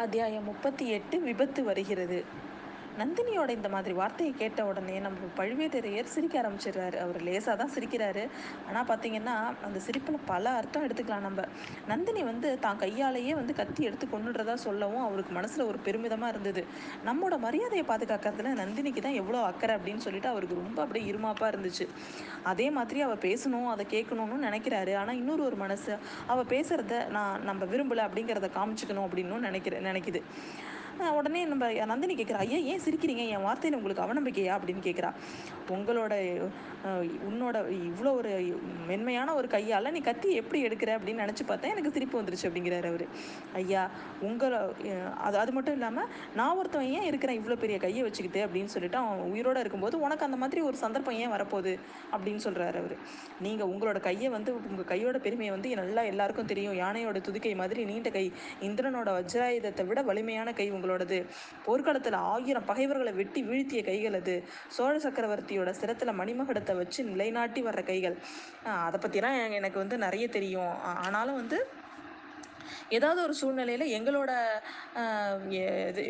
அத்தியாயம் முப்பத்தி எட்டு விபத்து வருகிறது. நந்தினியோட இந்த மாதிரி வார்த்தையை கேட்ட உடனே நம்ம பழுவேட்டரையர் சிரிக்க ஆரம்பிச்சிடுறாரு. அவர் லேசாக தான் சிரிக்கிறாரு. ஆனால் பார்த்தீங்கன்னா அந்த சிரிப்பில் பல அர்த்தம் எடுத்துக்கலாம் நம்ம. நந்தினி வந்து தான் கையாலேயே வந்து கத்தி எடுத்து கொண்டுடுறதா சொல்லவும் அவருக்கு மனசில் ஒரு பெருமிதமாக இருந்தது. நம்மளோட மரியாதையை பாதுகாக்கிறதுல நந்தினிக்கு தான் எவ்வளோ அக்கறை அப்படின்னு சொல்லிட்டு அவருக்கு ரொம்ப அப்படியே இருமாப்பாக இருந்துச்சு. அதே மாதிரி அவள் பேசணும் அதை கேட்கணும்னு நினைக்கிறாரு. ஆனால் இன்னொரு ஒரு மனசு அவள் பேசுகிறத நான் நம்ம விரும்பலை அப்படிங்கிறத காமிச்சிக்கணும் அப்படின்னு நினைக்கிற நினைக்குது. உடனே நம்ம நந்தினி கேட்குறா ஐயா ஏன் சிரிக்கிறீங்க? என் வார்த்தையில் உங்களுக்கு அவநம்பிக்கையா? அப்படின்னு கேட்குறா உங்களோட உன்னோட இவ்வளோ ஒரு மென்மையான ஒரு கையால் நீ கத்தி எப்படி எடுக்கிற? அப்படின்னு நினச்சி பார்த்தா எனக்கு சிரிப்பு வந்துருச்சு அப்படிங்கிறாரு அவர். ஐயா உங்களை அது அது மட்டும் இல்லாமல் நான் ஒருத்தவன் ஏன் இருக்கிறேன் இவ்வளோ பெரிய கையை வச்சுக்கிட்டு? அப்படின்னு சொல்லிட்டு அவன் உயிரோடு இருக்கும்போது உனக்கு அந்த மாதிரி ஒரு சந்தர்ப்பம் ஏன் வரப்போகுது? அப்படின்னு சொல்கிறாரு அவர். நீங்கள் உங்களோட கையை வந்து உங்கள் கையோட பெருமையை வந்து நல்லா எல்லாருக்கும் தெரியும். யானையோட துதிக்கை மாதிரி நீண்ட கை இந்திரனோட வஜ்ராயுதத்தை விட வலிமையான கை உங்களோடது. போர்க்களத்தில் ஆயிரம் பகைவர்களை வெட்டி வீழ்த்திய கைகள் அது. சோழ சக்கரவர்த்தியோட சிரத்தில் மணிமகடத்தை வச்சு நிலைநாட்டி வர்ற கைகள். அதை பற்றிலாம் எனக்கு வந்து நிறைய தெரியும். ஆனாலும் வந்து ஏதாவது ஒரு சூழ்நிலையில் எங்களோட இது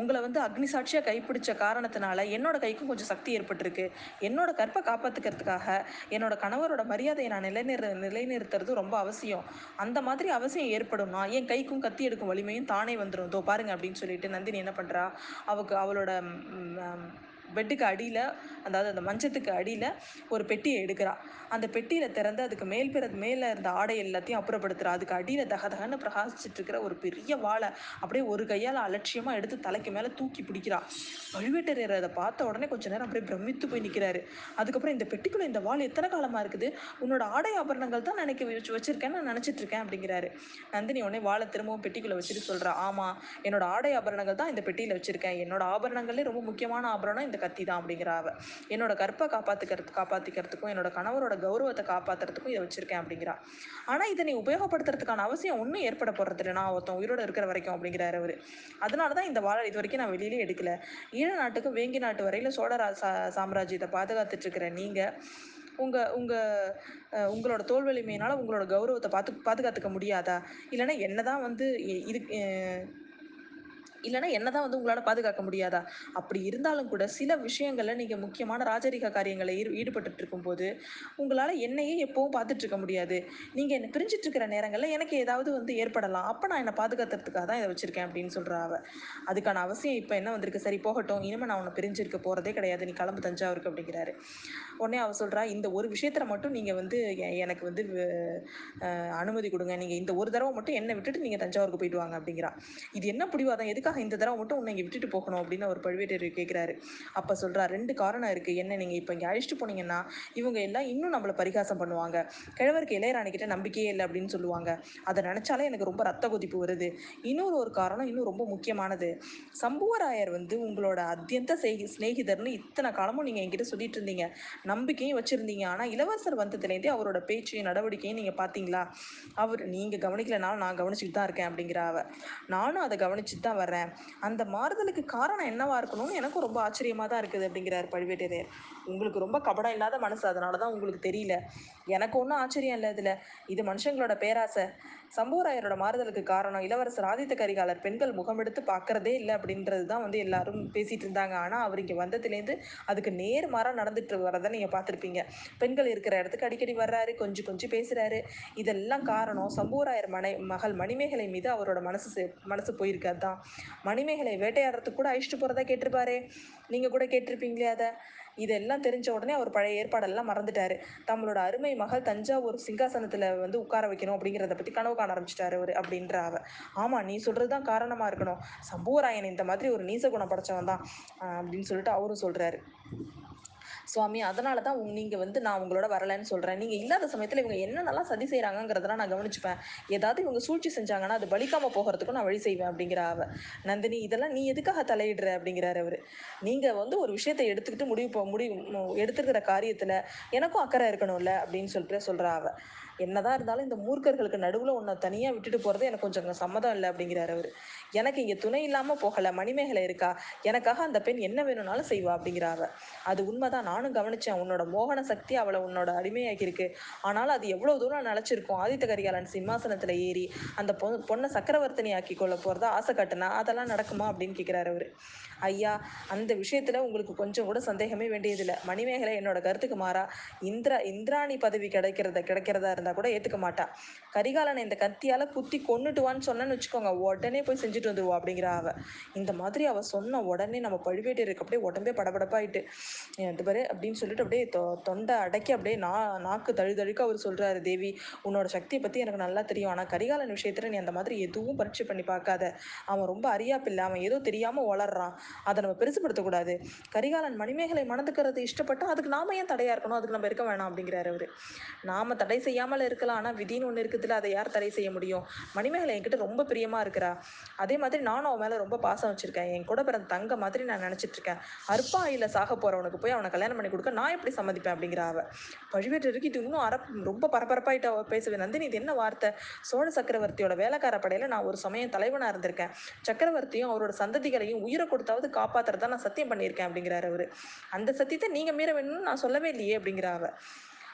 உங்களை வந்து அக்னி சாட்சியாக கைப்பிடிச்ச காரணத்தினால என்னோட கைக்கும் கொஞ்சம் சக்தி ஏற்பட்டிருக்கு. என்னோட கற்பை காப்பாற்றுக்கிறதுக்காக என்னோட கணவரோட மரியாதையை நான் நிலைநிறு நிலைநிறுத்துறது ரொம்ப அவசியம். அந்த மாதிரி அவசியம் ஏற்படும்னா என் கைக்கும் கத்தி எடுக்கும் வலிமையும் தானே வந்துடும் தோ பாருங்க அப்படின்னு சொல்லிட்டு நந்தினி என்ன பண்ணுறா அவக்கு அவளோட பெட்டுக்கு அடியில் அதாவது அந்த மஞ்சத்துக்கு அடியில் ஒரு பெட்டியை எடுக்கிறா. அந்த பெட்டியில் திறந்து அதுக்கு மேல் பிற மேலே இருந்த ஆடை எல்லாத்தையும் அப்புறப்படுத்துகிறா அதுக்கு அடியில் தக தகன்னு பிரகாசிச்சுட்டு இருக்கிற ஒரு பெரிய வாழை அப்படியே ஒரு கையால் அலட்சியமாக எடுத்து தலைக்கு மேலே தூக்கி பிடிக்கிறா. பழுவேட்டரையர் அதை பார்த்த உடனே கொஞ்ச நேரம் அப்படியே பிரமித்து போய் நிற்கிறாரு அதுக்கப்புறம் இந்த பெட்டிக்குள்ளே இந்த வாள் எத்தனை காலமாக இருக்குது? உன்னோட ஆடை ஆபரணங்கள் தான் நினைக்க வச்சு வச்சிருக்கேன்னு நான் நினச்சிட்டு இருக்கேன் அப்படிங்கிறாரு. நந்தினி உடனே வாழை திரும்பவும் பெட்டிக்குள்ளே வச்சுட்டு சொல்கிறா ஆமாம் என்னோட ஆடை ஆபரணங்கள் தான் இந்த பெட்டியில் வச்சுருக்கேன். என்னோட ஆபரணங்களே ரொம்ப முக்கியமான ஆபரணம் இந்த கத்தி தான் அப்படிங்கிற அவ. என்னோட கற்பை காப்பாற்றிக்கிறது காப்பாற்றிக்கிறதுக்கும் என்னோட கணவரோட கௌரவத்தை காப்பாற்றுறதுக்கும் இதை வச்சிருக்கேன் அப்படிங்கிறா. ஆனால் இதை நீ உபயோகப்படுத்துறதுக்கான அவசியம் ஒன்றும் ஏற்பட போகிறது இல்லை நான் ஒருத்தன் உயிரோடு இருக்கிற வரைக்கும் அப்படிங்கிறாரு அவர். அதனால தான் இந்த வாழை இது வரைக்கும் நான் வெளியிலே எடுக்கல. ஈழ நாட்டுக்கும் வேங்கி நாட்டு வரையில் சோழரா சா சாம்ராஜ்யத்தை பாதுகாத்துட்டு இருக்கிற நீங்கள் உங்கள் உங்கள் உங்களோட தோல் வலிமையினால் உங்களோட கௌரவத்தை பார்த்து பாதுகாத்துக்க முடியாதா? இல்லைன்னா என்ன தான் வந்து இது இல்லைனா என்ன தான் வந்து உங்களால் பாதுகாக்க முடியாதா? அப்படி இருந்தாலும் கூட சில விஷயங்களில் நீங்கள் முக்கியமான ராஜரிக காரியங்களை ஈடு ஈடுபட்டு இருக்கும்போது உங்களால் என்னையே எப்போவும் பார்த்துட்டு இருக்க முடியாது. நீங்கள் என்னை பிரிஞ்சிட்டு இருக்கிற நேரங்களில் எனக்கு ஏதாவது வந்து ஏற்படலாம். அப்போ நான் என்னை பாதுகாத்துறதுக்காக தான் இதை வச்சுருக்கேன் அப்படின்னு சொல்கிறா அவ. அதுக்கான அவசியம் இப்போ என்ன வந்திருக்கு? சரி போகட்டும். இனிமேல் நான் உன்னை பிரிஞ்சிருக்க போகிறதே கிடையாது. நீ கிளம்பு தஞ்சாவூருக்கு அப்படிங்கிறாரு. உடனே அவ சொல்கிறா இந்த ஒரு விஷயத்தில் மட்டும் நீங்கள் வந்து எனக்கு வந்து அனுமதி கொடுங்க. நீங்கள் இந்த ஒரு தடவை மட்டும் என்னை விட்டுட்டு நீங்கள் தஞ்சாவூருக்கு போயிட்டு வாங்க அப்படிங்கிறா. இது என்ன பிடிவாதம்? எதுக்காக இந்த தடவை மட்டும் உன்னை இங்கே விட்டுட்டு போகணும் அப்படின்னு அவர் பழுவேட்டரையர் கேட்குறாரு அப்போ சொல்கிறார் ரெண்டு காரணம் இருக்குது என்ன நீங்கள் இப்போ இங்கே அழிச்சிட்டு போனீங்கன்னா இவங்க எல்லாம் இன்னும் நம்மளை பரிகாசம் பண்ணுவாங்க. கிழவருக்கு இளையராணிக்கிட்ட நம்பிக்கையே இல்லை அப்படின்னு சொல்லுவாங்க. அதை நினச்சாலே எனக்கு ரொம்ப ரத்த கொதிப்பு வருது. இன்னொரு ஒரு காரணம் இன்னும் ரொம்ப முக்கியமானது. சம்புவராயர் வந்து உங்களோட அத்தியந்த சிநேகிதர்னு இத்தனை காலமும் நீங்கள் என்கிட்ட சொல்லிட்டு இருந்தீங்க. நம்பிக்கையும் வச்சுருந்தீங்க. ஆனால் இளவரசர் வந்ததுலேருந்தே அவரோட பேச்சையும் நடவடிக்கையும் நீங்கள் பார்த்தீங்களா? அவர் நீங்கள் கவனிக்கலனாலும் நான் கவனிச்சுட்டு தான் இருக்கேன் அப்படிங்கிற அவ. நானும் அதை கவனிச்சுட்டு தான் வரேன் வர்றேன் அந்த மாறுதலுக்கு காரணம் என்னவா இருக்கணும்னு எனக்கும் ரொம்ப ஆச்சரியமாக தான் இருக்குது அப்படிங்கிறார் பழுவேட்டரையர். உங்களுக்கு ரொம்ப கபடம் இல்லாத மனசு அதனால தான் உங்களுக்கு தெரியல. எனக்கு ஒன்றும் ஆச்சரியம் இல்லை இதில். இது மனுஷங்களோட பேராசை. சம்புவராயரோட மாறுதலுக்கு காரணம் இளவரசர் ஆதித்த கரிகாலர் பெண்கள் முகமெடுத்து பார்க்கறதே இல்லை அப்படின்றது தான் வந்து எல்லாரும் பேசிகிட்டு இருந்தாங்க. ஆனால் அவர் இங்கே வந்ததுலேருந்து அதுக்கு நேர்மாறாக நடந்துட்டு வரதை நீங்கள் பார்த்துருப்பீங்க. பெண்கள் இருக்கிற இடத்துக்கு அடிக்கடி வர்றாரு கொஞ்சம் கொஞ்சம் பேசுகிறாரு இதெல்லாம் காரணம் சம்பூராயர் மனை மகள் மணிமேகலை மீது அவரோட மனசு மனசு போயிருக்காது தான் மணிமேகலை வேட்டையாடுறதுக்கு கூட அழிச்சிட்டு போகிறதா கேட்டிருப்பாரு. நீங்கள் கூட கேட்டிருப்பீங்களே அதை. இதெல்லாம் தெரிஞ்ச உடனே அவர் பழைய ஏற்பாடெல்லாம் மறந்துட்டாரு. தம்மளோட அருமை மகள் தஞ்சாவூர் சிங்காசனத்தில் வந்து உட்கார வைக்கணும் அப்படிங்கிறத பற்றி கனவு காண ஆரம்பிச்சிட்டாரு அவர் அப்படின்ற அவ. ஆமாம் நீ சொல்கிறது தான் காரணமாக இருக்கணும். சம்புவராயன் இந்த மாதிரி ஒரு நீச குணம் படைச்சவன் தான் அப்படின்னு சொல்லிட்டு அவரும் சொல்கிறாரு சுவாமி அதனால தான் நீங்கள் வந்து நான் உங்களோட வரலைன்னு சொல்கிறேன் நீங்கள் இல்லாத சமயத்தில் இவங்க என்னென்னலாம் சதி செய்கிறாங்கங்கிறதெல்லாம் நான் கவனிச்சுப்பேன். ஏதாவது இவங்க சூழ்ச்சி செஞ்சாங்கன்னா அது பலிக்காமல் போகிறதுக்கும் நான் வழி செய்வேன் அப்படிங்கிற அவ. நந்தினி இதெல்லாம் நீ எதுக்காக தலையிடுற அப்படிங்கிறாரு அவர். நீங்கள் வந்து ஒரு விஷயத்தை எடுத்துக்கிட்டு முடிவு போ முடிவு எடுத்துருக்கிற காரியத்தில் எனக்கும் அக்கறை இருக்கணும்ல அப்படின்னு சொல்லிட்டு சொல்கிறா அவ. என்னதான் இருந்தாலும் இந்த மூர்க்கர்களுக்கு நடுவில் உன்னை தனியாக விட்டுட்டு போகிறது எனக்கு கொஞ்சம் சம்மதம் இல்லை அப்படிங்கிறாரு அவர். எனக்கு இங்கே துணை இல்லாமல் போகலை மணிமேகலை இருக்கா? எனக்காக அந்த பெண் என்ன வேணும்னாலும் செய்வா அப்படிங்கிறாவ அது உண்மைதான். நானும் கவனித்தேன் உன்னோட மோகன சக்தி அவளை உன்னோட அடிமையாக்கியிருக்கு. ஆனாலும் அது எவ்வளோ தூரம் நிலச்சிருக்கும் ஆதித்த கரிகாலன் சிம்மாசனத்தில் ஏறி அந்த பொ பொண்ணை சக்கரவர்த்தினி ஆக்கி கொள்ள போகிறதா ஆசை காட்டுனா அதெல்லாம் நடக்குமா அப்படின்னு கேட்குறாரு அவர். ஐயா அந்த விஷயத்தில் உங்களுக்கு கொஞ்சம் கூட சந்தேகமே வேண்டியதில்லை. மணிமேகலை என்னோட கருத்துக்கு மாறா. இந்திரா இந்திராணி பதவி கிடைக்கிறத கிடைக்கிறதா இருந்தால் கூட ஏற்றுக்க மாட்டா. கரிகாலனை இந்த கத்தியால் குத்தி கொண்டுட்டுவான்னு சொன்னேன்னு வச்சுக்கோங்க. உடனே போய் செஞ்சுட்டு வந்துடுவா அப்படிங்கிற அவ. இந்த மாதிரி அவ சொன்ன உடனே நம்ம பழுவேட்டருக்கு அப்படியே உடம்பே படபடப்பாயிட்டு இது பாரு அப்படின்னு சொல்லிட்டு அப்படியே தொ தொண்டை அடக்கி அப்படியே நா நாக்கு தழுதழுக்க அவர் சொல்கிறாரு தேவி உன்னோட சக்தியை பற்றி எனக்கு நல்லா தெரியும். ஆனால் கரிகாலன் விஷயத்தில் நீ அந்த மாதிரி எதுவும் பரீட்சை பண்ணி பார்க்காத. அவன் ரொம்ப அறியாப்பில்லை அவன் ஏதோ தெரியாமல் வளர்றான் அதை நம்ம பெருசுப்படுத்தக்கூடாது கரிகாலன் மணிமேகலை மணந்துக்கிறது இஷ்டப்பட்டா அதுக்கு நாம ஏன் தடையாக இருக்கணும்? அதுக்கு நம்ம இருக்க வேணாம் அப்படிங்கிறாரு அவர். நாம தடை செய்யாமல் இருக்கலாம். ஆனால் விதின்னு ஒன்று இருக்குதுல அதை யார் தடை செய்ய முடியும்? மணிமேகலை என்கிட்ட ரொம்ப பிரியமாக இருக்கிறா. அதே மாதிரி நானும் அவன் மேலே ரொம்ப பாசம் வச்சுருக்கேன். என் கூட பிறந்த தங்க மாதிரி நான் நினச்சிட்டு இருக்கேன். அற்பாயில் சாக போகிறவனுக்கு போய் அவனை கல்யாணம் பண்ணி கொடுக்க நான் எப்படி சம்மதிப்பேன் அப்படிங்கிற அவ. பழுவேட்டருக்கு இது இன்னும் அர ரொம்ப பரபரப்பாயிட்டு அவ பேசுவேன். நந்தினி இது என்ன வார்த்தை? சோழ சக்கரவர்த்தியோட வேலைக்கார படையில் நான் ஒரு சமயம் தலைவனாக இருந்திருக்கேன். சக்கரவர்த்தியும் அவரோட சந்ததிகளையும் உயிரை கொடுத்தாவது காப்பாத்துறதா நான் சத்தியம் பண்ணியிருக்கேன் அப்படிங்கிறாரு அவரு. அந்த சத்தியத்தை நீங்கள் மீற வேணும்னு நான் சொல்லவே இல்லையே அப்படிங்கிற அவ.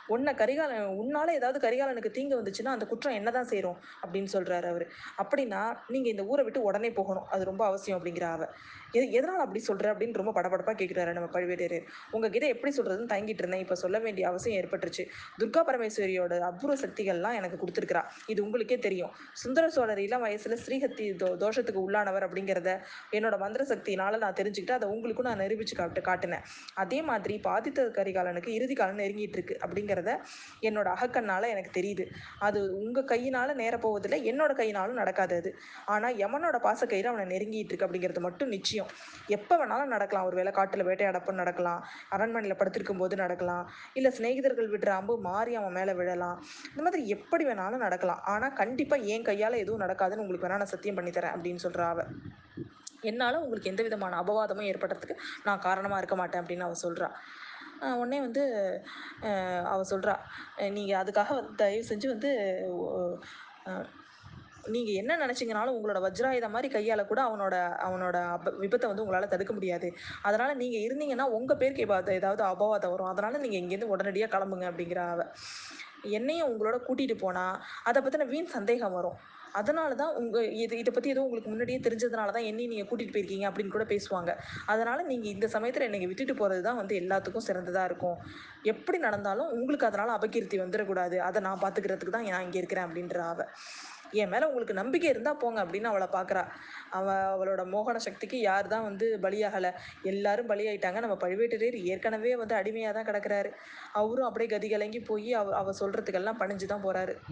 உன்னை கரிகாலன் உன்னால் ஏதாவது கரிகாலனுக்கு தீங்கு வந்துச்சுன்னா அந்த குற்றம் என்ன தான் செய்கிறோம் அப்படின்னு சொல்கிறாரு அவர். அப்படின்னா நீங்கள் இந்த ஊரை விட்டு உடனே போகணும். அது ரொம்ப அவசியம் அப்படிங்கிற அவ. எது எதனால் அப்படி சொல்கிற அப்படின்னு ரொம்ப படபடப்பாக கேட்குறாரு நம்ம பழுவேட்டரையர். உங்ககிட்ட எப்படி சொல்கிறதுன்னு தங்கிட்டு இருந்தேன். இப்போ சொல்ல வேண்டிய அவசியம் ஏற்பட்டுருச்சு. துர்கா பரமேஸ்வரியோட அபூர்வ சக்திகள்லாம் எனக்கு கொடுத்துருக்குறா. இது உங்களுக்கே தெரியும். சுந்தர சோழர் இளம் வயசில் ஸ்ரீஹத்தி தோ தோஷத்துக்கு உள்ளானவர் அப்படிங்கிறத என்னோட மந்திர சக்தினால நான் தெரிஞ்சுக்கிட்டு அதை உங்களுக்கும் நான் நிரூபிச்சு காட்டு காட்டினேன். அதே மாதிரி பாதித்த கரிகாலனுக்கு இறுதி காலம் நெருங்கிட்டு இருக்கு அப்படிங்கிற அப்படிங்கிறத என்னோட அகக்கண்ணால் எனக்கு தெரியுது. அது உங்கள் கையினால் நேர போவதில்லை என்னோட கையினாலும் நடக்காது அது. ஆனால் யமனோட கையில் அவனை நெருங்கிட்டு இருக்கு அப்படிங்கிறது மட்டும் நிச்சயம். எப்போ வேணாலும் நடக்கலாம். ஒரு வேளை காட்டில் வேட்டையாடப்போ நடக்கலாம். அரண்மனையில் படுத்திருக்கும் போது நடக்கலாம். இல்லை சிநேகிதர்கள் விடுற அம்பு மாறி அவன் மேலே விழலாம். இந்த மாதிரி எப்படி வேணாலும் நடக்கலாம். ஆனால் கண்டிப்பாக என் கையால் எதுவும் நடக்காதுன்னு உங்களுக்கு வேணால் நான் சத்தியம் பண்ணித்தரேன் அப்படின்னு சொல்கிறா அவள் என்னால் உங்களுக்கு எந்த விதமான அபவாதமும் ஏற்படுறதுக்கு நான் காரணமாக இருக்க மாட்டேன் அப்படின்னு அவள் சொல்கிறா உடனே வந்து அவள் சொல்கிறா நீங்கள் அதுக்காக வந்து தயவு செஞ்சு வந்து நீங்கள் என்ன நினச்சிங்கனாலும் உங்களோட வஜ்ராயுதம் மாதிரி கையால் கூட அவனோட அவனோட அப விபத்தை வந்து உங்களால் தடுக்க முடியாது. அதனால் நீங்கள் இருந்தீங்கன்னா உங்கள் பேருக்கு ஏதாவது ஏதாவது அபவாதம் வரும். அதனால் நீங்கள் இங்கேருந்து உடனடியாக கிளம்புங்க அப்படிங்கிற அவ. என்னையும் உங்களோட கூட்டிகிட்டு போனால் அதை பற்றின வீண் சந்தேகம் வரும். அதனால தான் உங்கள் இது இதை பற்றி ஏதோ உங்களுக்கு முன்னாடியே தெரிஞ்சதுனால தான் என்னையும் நீங்கள் கூட்டிகிட்டு போயிருக்கீங்க அப்படின்னு கூட பேசுவாங்க. அதனால் நீங்கள் இந்த சமயத்தில் என்னை விட்டுட்டு போகிறது தான் வந்து எல்லாத்துக்கும் சிறந்ததாக இருக்கும். எப்படி நடந்தாலும் உங்களுக்கு அதனால் அபகீர்த்தி வந்துடக்கூடாது. அதை நான் பார்த்துக்கிறதுக்கு தான் நான் இங்கே இருக்கிறேன் அப்படின்ற அவ என் மேலே உங்களுக்கு நம்பிக்கை இருந்தால் போங்க அப்படின்னு அவளை பார்க்குறா அவள் அவளோட மோகன சக்திக்கு யார் தான் வந்து பலியாகலை. எல்லாரும் பலியாயிட்டாங்க. நம்ம பழுவேட்டரையர் ஏற்கனவே வந்து அடிமையாக தான் கிடக்கிறாரு. அவரும் அப்படியே கதி கலங்கி போய் அவ அவள் சொல்கிறதுக்கெல்லாம் பணிஞ்சு தான் போகிறாரு